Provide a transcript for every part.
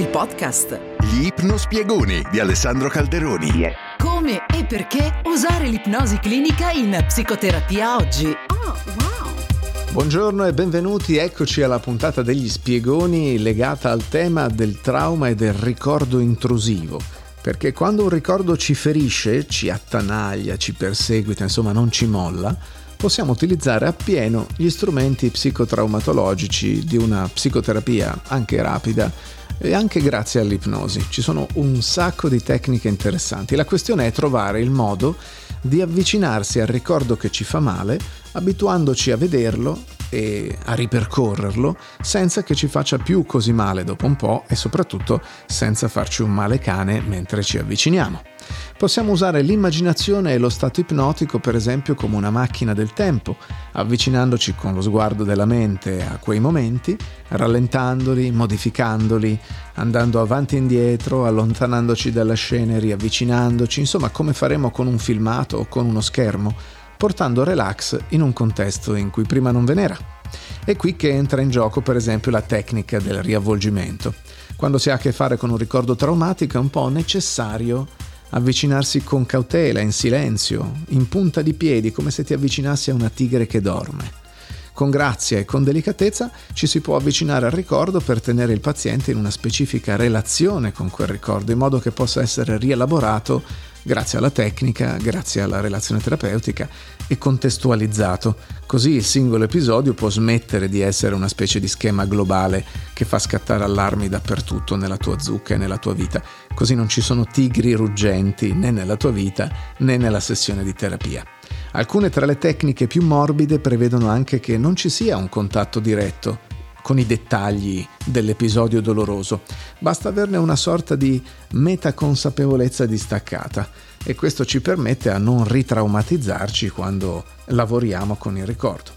il podcast. Gli ipnospiegoni di Alessandro Calderoni. Yeah. Come e perché usare l'ipnosi clinica in psicoterapia oggi? Oh, wow! Buongiorno e benvenuti, eccoci alla puntata degli spiegoni legata al tema del trauma e del ricordo intrusivo. Perché quando un ricordo ci ferisce, ci attanaglia, ci perseguita, insomma non ci molla, possiamo utilizzare appieno gli strumenti psicotraumatologici di una psicoterapia anche rapida e anche grazie all'ipnosi. Ci sono un sacco di tecniche interessanti. La questione è trovare il modo di avvicinarsi al ricordo che ci fa male, abituandoci a vederlo e a ripercorrerlo senza che ci faccia più così male dopo un po' e soprattutto senza farci un male cane mentre ci avviciniamo. Possiamo usare l'immaginazione e lo stato ipnotico per esempio come una macchina del tempo, avvicinandoci con lo sguardo della mente a quei momenti, rallentandoli, modificandoli, andando avanti e indietro, allontanandoci dalla scena e riavvicinandoci, insomma come faremo con un filmato o con uno schermo, portando relax in un contesto in cui prima non ve n'era. È qui che entra in gioco per esempio la tecnica del riavvolgimento. Quando si ha a che fare con un ricordo traumatico è un po' necessario avvicinarsi con cautela, in silenzio, in punta di piedi, come se ti avvicinassi a una tigre che dorme. Con grazia e con delicatezza ci si può avvicinare al ricordo per tenere il paziente in una specifica relazione con quel ricordo, in modo che possa essere rielaborato grazie alla tecnica, grazie alla relazione terapeutica e contestualizzato. Così il singolo episodio può smettere di essere una specie di schema globale che fa scattare allarmi dappertutto nella tua zucca e nella tua vita. Così non ci sono tigri ruggenti né nella tua vita né nella sessione di terapia. Alcune tra le tecniche più morbide prevedono anche che non ci sia un contatto diretto con i dettagli dell'episodio doloroso, basta averne una sorta di metaconsapevolezza distaccata e questo ci permette a non ritraumatizzarci quando lavoriamo con il ricordo.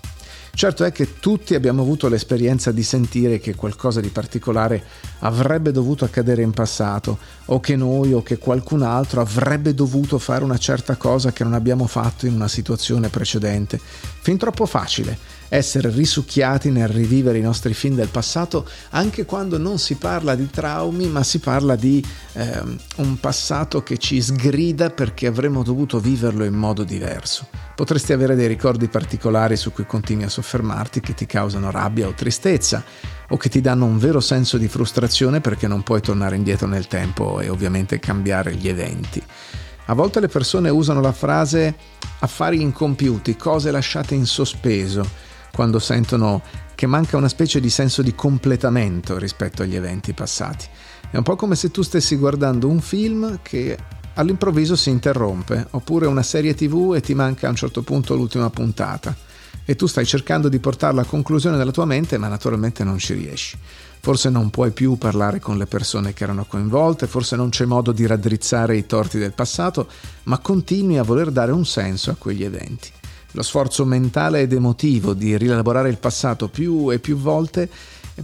Certo è che tutti abbiamo avuto l'esperienza di sentire che qualcosa di particolare avrebbe dovuto accadere in passato o che noi o che qualcun altro avrebbe dovuto fare una certa cosa che non abbiamo fatto in una situazione precedente. Fin troppo facile essere risucchiati nel rivivere i nostri film del passato anche quando non si parla di traumi ma si parla di eh, un passato che ci sgrida perché avremmo dovuto viverlo in modo diverso. Potresti avere dei ricordi particolari su cui continui a soffermarti che ti causano rabbia o tristezza o che ti danno un vero senso di frustrazione perché non puoi tornare indietro nel tempo e ovviamente cambiare gli eventi. A volte le persone usano la frase affari incompiuti, cose lasciate in sospeso, quando sentono che manca una specie di senso di completamento rispetto agli eventi passati. È un po' come se tu stessi guardando un film che all'improvviso si interrompe, oppure una serie tv e ti manca a un certo punto l'ultima puntata e tu stai cercando di portarla a conclusione nella tua mente, ma naturalmente non ci riesci. Forse non puoi più parlare con le persone che erano coinvolte, forse non c'è modo di raddrizzare i torti del passato, ma continui a voler dare un senso a quegli eventi. Lo sforzo mentale ed emotivo di rielaborare il passato più e più volte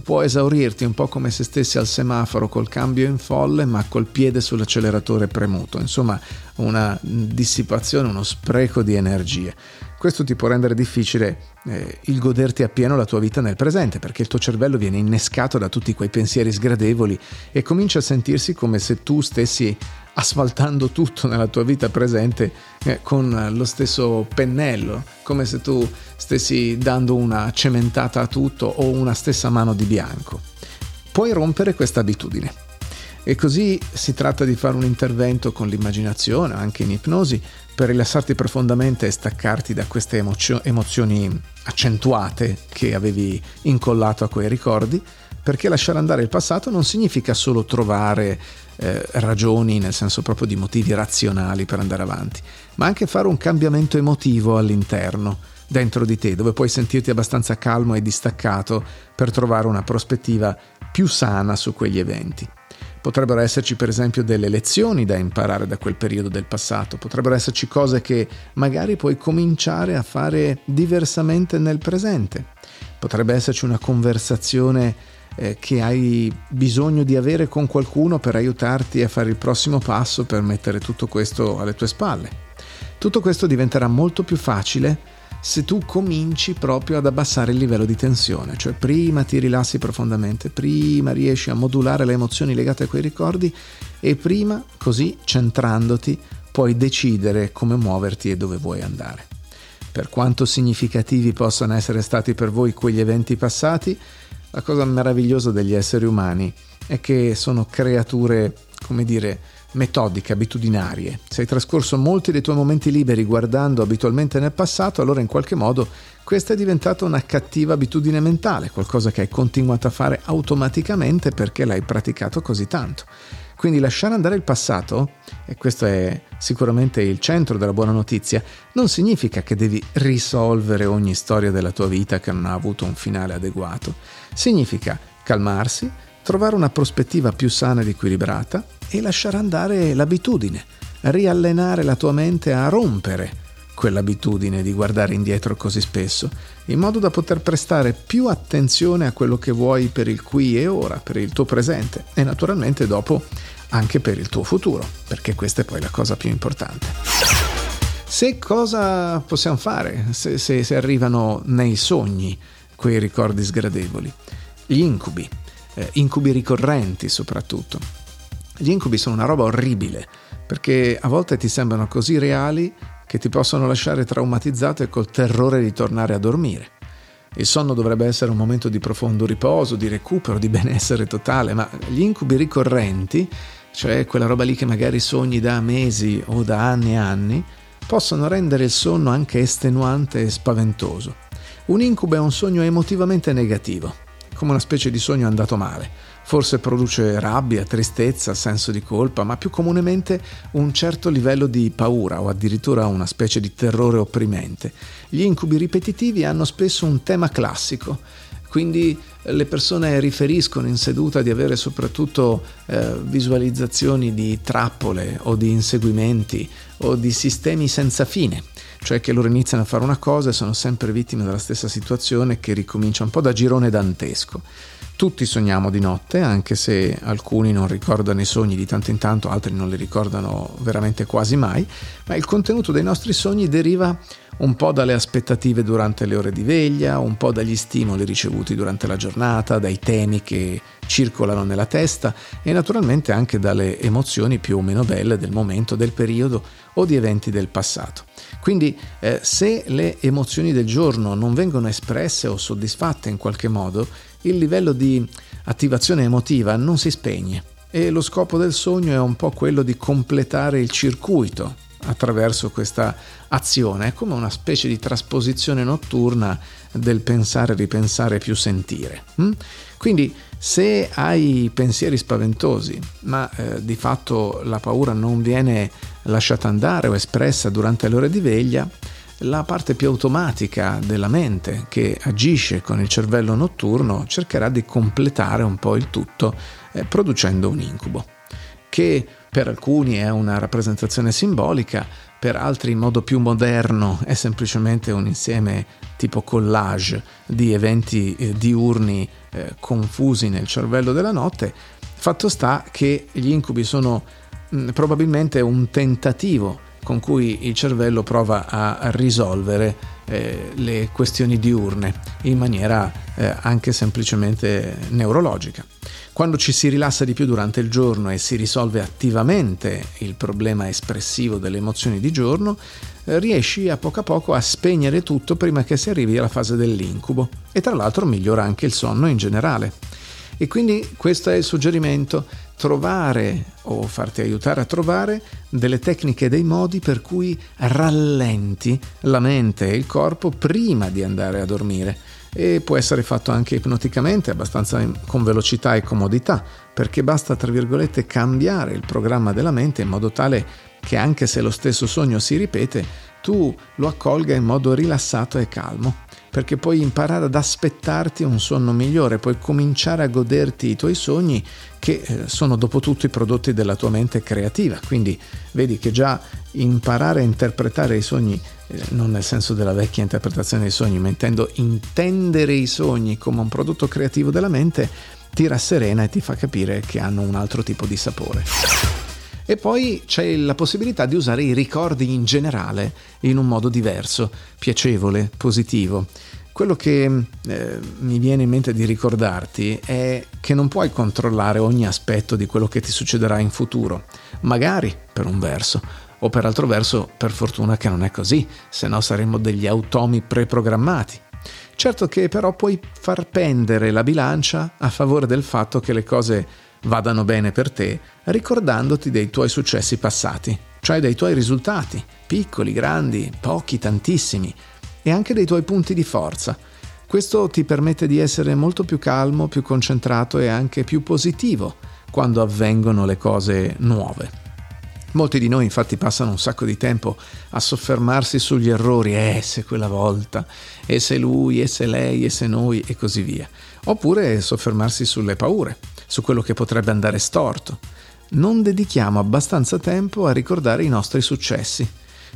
può esaurirti un po' come se stessi al semaforo col cambio in folle ma col piede sull'acceleratore premuto, insomma una dissipazione, uno spreco di energie. Questo ti può rendere difficile eh, il goderti appieno la tua vita nel presente perché il tuo cervello viene innescato da tutti quei pensieri sgradevoli e comincia a sentirsi come se tu stessi asfaltando tutto nella tua vita presente eh, con lo stesso pennello, come se tu stessi dando una cementata a tutto o una stessa mano di bianco. Puoi rompere questa abitudine. E così si tratta di fare un intervento con l'immaginazione, anche in ipnosi, per rilassarti profondamente e staccarti da queste emozio- emozioni accentuate che avevi incollato a quei ricordi, perché lasciare andare il passato non significa solo trovare eh, ragioni, nel senso proprio di motivi razionali per andare avanti, ma anche fare un cambiamento emotivo all'interno, dentro di te, dove puoi sentirti abbastanza calmo e distaccato per trovare una prospettiva più sana su quegli eventi. Potrebbero esserci per esempio delle lezioni da imparare da quel periodo del passato, potrebbero esserci cose che magari puoi cominciare a fare diversamente nel presente, potrebbe esserci una conversazione eh, che hai bisogno di avere con qualcuno per aiutarti a fare il prossimo passo per mettere tutto questo alle tue spalle. Tutto questo diventerà molto più facile se tu cominci proprio ad abbassare il livello di tensione, cioè prima ti rilassi profondamente, prima riesci a modulare le emozioni legate a quei ricordi e prima, così centrandoti, puoi decidere come muoverti e dove vuoi andare. Per quanto significativi possano essere stati per voi quegli eventi passati, la cosa meravigliosa degli esseri umani è che sono creature, come dire, metodiche, abitudinarie. Se hai trascorso molti dei tuoi momenti liberi guardando abitualmente nel passato, allora in qualche modo questa è diventata una cattiva abitudine mentale, qualcosa che hai continuato a fare automaticamente perché l'hai praticato così tanto. Quindi lasciare andare il passato, e questo è sicuramente il centro della buona notizia, non significa che devi risolvere ogni storia della tua vita che non ha avuto un finale adeguato. Significa calmarsi, trovare una prospettiva più sana ed equilibrata e lasciare andare l'abitudine, riallenare la tua mente a rompere quell'abitudine di guardare indietro così spesso, in modo da poter prestare più attenzione a quello che vuoi per il qui e ora, per il tuo presente e naturalmente dopo anche per il tuo futuro, perché questa è poi la cosa più importante. Se cosa possiamo fare se, se, se arrivano nei sogni quei ricordi sgradevoli? Gli incubi, eh, incubi ricorrenti soprattutto. Gli incubi sono una roba orribile perché a volte ti sembrano così reali che ti possono lasciare traumatizzato e col terrore di tornare a dormire. Il sonno dovrebbe essere un momento di profondo riposo, di recupero, di benessere totale, ma gli incubi ricorrenti, cioè quella roba lì che magari sogni da mesi o da anni e anni, possono rendere il sonno anche estenuante e spaventoso. Un incubo è un sogno emotivamente negativo, come una specie di sogno andato male Forse produce rabbia, tristezza, senso di colpa, ma più comunemente un certo livello di paura o addirittura una specie di terrore opprimente. Gli incubi ripetitivi hanno spesso un tema classico, quindi le persone riferiscono in seduta di avere soprattutto eh, visualizzazioni di trappole o di inseguimenti o di sistemi senza fine, cioè che loro iniziano a fare una cosa e sono sempre vittime della stessa situazione che ricomincia un po' da girone dantesco. Tutti sogniamo di notte, anche se alcuni non ricordano i sogni di tanto in tanto, altri non li ricordano veramente quasi mai, ma il contenuto dei nostri sogni deriva un po' dalle aspettative durante le ore di veglia, un po' dagli stimoli ricevuti durante la giornata, dai temi che circolano nella testa e naturalmente anche dalle emozioni più o meno belle del momento, del periodo o di eventi del passato. Quindi eh, se le emozioni del giorno non vengono espresse o soddisfatte in qualche modo, il livello di attivazione emotiva non si spegne e lo scopo del sogno è un po' quello di completare il circuito attraverso questa azione, è come una specie di trasposizione notturna del pensare, ripensare più sentire. Hm? Quindi se hai pensieri spaventosi, ma eh, di fatto la paura non viene lasciata andare o espressa durante le ore di veglia, la parte più automatica della mente che agisce con il cervello notturno cercherà di completare un po' il tutto eh, producendo un incubo, che per alcuni è una rappresentazione simbolica, per altri in modo più moderno è semplicemente un insieme tipo collage di eventi eh, diurni eh, confusi nel cervello della notte. Fatto sta che gli incubi sono mh, mm, probabilmente un tentativo con cui il cervello prova a risolvere eh, le questioni diurne in maniera eh, anche semplicemente neurologica. Quando ci si rilassa di più durante il giorno e si risolve attivamente il problema espressivo delle emozioni di giorno, eh, riesci a poco a poco a spegnere tutto prima che si arrivi alla fase dell'incubo e tra l'altro migliora anche il sonno in generale. E quindi questo è il suggerimento, trovare o farti aiutare a trovare delle tecniche e dei modi per cui rallenti la mente e il corpo prima di andare a dormire. E può essere fatto anche ipnoticamente, abbastanza con velocità e comodità, perché basta, tra virgolette, cambiare il programma della mente in modo tale che anche se lo stesso sogno si ripete, tu lo accolga in modo rilassato e calmo perché puoi imparare ad aspettarti un sonno migliore, puoi cominciare a goderti i tuoi sogni che eh, sono dopo tutto i prodotti della tua mente creativa. Quindi vedi che già imparare a interpretare i sogni, eh, non nel senso della vecchia interpretazione dei sogni, ma intendo intendere i sogni come un prodotto creativo della mente, ti rasserena e ti fa capire che hanno un altro tipo di sapore. E poi c'è la possibilità di usare i ricordi in generale in un modo diverso, piacevole, positivo. Quello che eh, mi viene in mente di ricordarti è che non puoi controllare ogni aspetto di quello che ti succederà in futuro, magari per un verso, o per altro verso per fortuna che non è così, se no saremmo degli automi preprogrammati. Certo che però puoi far pendere la bilancia a favore del fatto che le cose vadano bene per te, ricordandoti dei tuoi successi passati, cioè dei tuoi risultati, piccoli, grandi, pochi, tantissimi, e anche dei tuoi punti di forza. Questo ti permette di essere molto più calmo, più concentrato e anche più positivo quando avvengono le cose nuove. Molti di noi infatti passano un sacco di tempo a soffermarsi sugli errori, eh se quella volta, e se lui, e se lei, e se noi, e così via. Oppure soffermarsi sulle paure, su quello che potrebbe andare storto. Non dedichiamo abbastanza tempo a ricordare i nostri successi.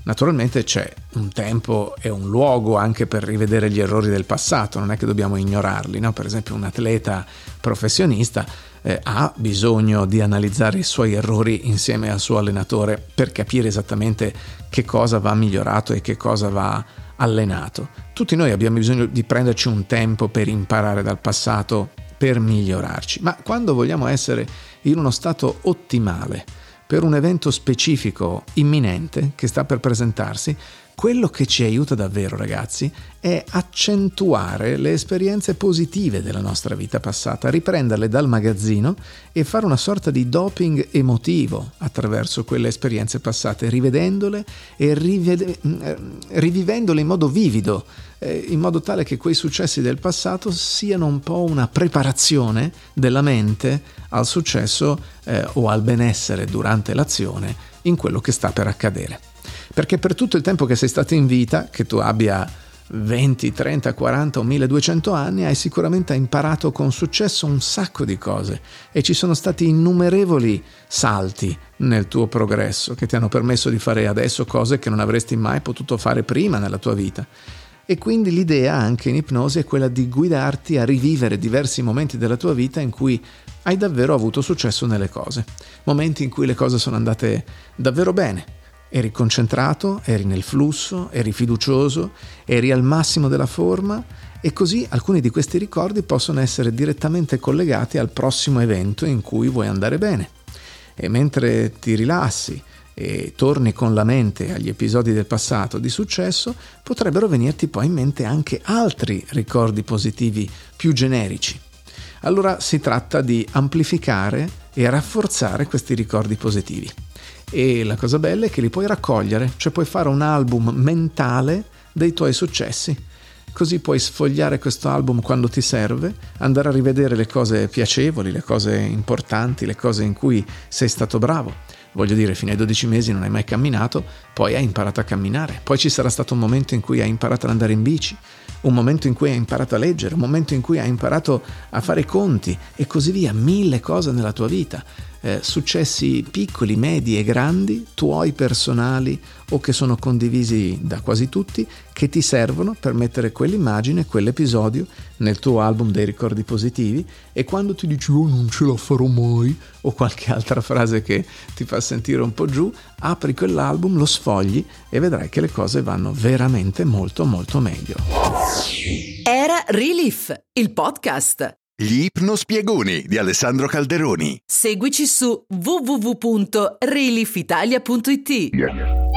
Naturalmente c'è un tempo e un luogo anche per rivedere gli errori del passato, non è che dobbiamo ignorarli, no? per esempio un atleta professionista eh, ha bisogno di analizzare i suoi errori insieme al suo allenatore per capire esattamente che cosa va migliorato e che cosa va allenato. Tutti noi abbiamo bisogno di prenderci un tempo per imparare dal passato, per migliorarci, ma quando vogliamo essere in uno stato ottimale, per un evento specifico imminente che sta per presentarsi, quello che ci aiuta davvero, ragazzi, è accentuare le esperienze positive della nostra vita passata, riprenderle dal magazzino e fare una sorta di doping emotivo attraverso quelle esperienze passate, rivedendole e rivede- eh, rivivendole in modo vivido, eh, in modo tale che quei successi del passato siano un po' una preparazione della mente al successo eh, o al benessere durante l'azione in quello che sta per accadere. Perché per tutto il tempo che sei stato in vita, che tu abbia 20, 30, 40 o 1200 anni, hai sicuramente imparato con successo un sacco di cose. E ci sono stati innumerevoli salti nel tuo progresso che ti hanno permesso di fare adesso cose che non avresti mai potuto fare prima nella tua vita. E quindi l'idea anche in ipnosi è quella di guidarti a rivivere diversi momenti della tua vita in cui hai davvero avuto successo nelle cose, momenti in cui le cose sono andate davvero bene eri concentrato, eri nel flusso, eri fiducioso, eri al massimo della forma e così alcuni di questi ricordi possono essere direttamente collegati al prossimo evento in cui vuoi andare bene. E mentre ti rilassi e torni con la mente agli episodi del passato di successo, potrebbero venirti poi in mente anche altri ricordi positivi più generici. Allora si tratta di amplificare e rafforzare questi ricordi positivi e la cosa bella è che li puoi raccogliere, cioè puoi fare un album mentale dei tuoi successi. Così puoi sfogliare questo album quando ti serve, andare a rivedere le cose piacevoli, le cose importanti, le cose in cui sei stato bravo. Voglio dire, fino ai 12 mesi non hai mai camminato, poi hai imparato a camminare, poi ci sarà stato un momento in cui hai imparato ad andare in bici, un momento in cui hai imparato a leggere, un momento in cui hai imparato a fare i conti e così via, mille cose nella tua vita eh, successi piccoli, medi e grandi, tuoi personali o che sono condivisi da quasi tutti, che ti servono per mettere quell'immagine, quell'episodio nel tuo album dei ricordi positivi e quando ti dici oh non ce la farò mai o qualche altra frase che ti fa sentire un po' giù, apri quell'album, lo sfogli e vedrai che le cose vanno veramente molto molto meglio. Era Relief, il podcast. Gli ipnospiegoni di Alessandro Calderoni. Seguici su www.reliefitalia.it. Yeah.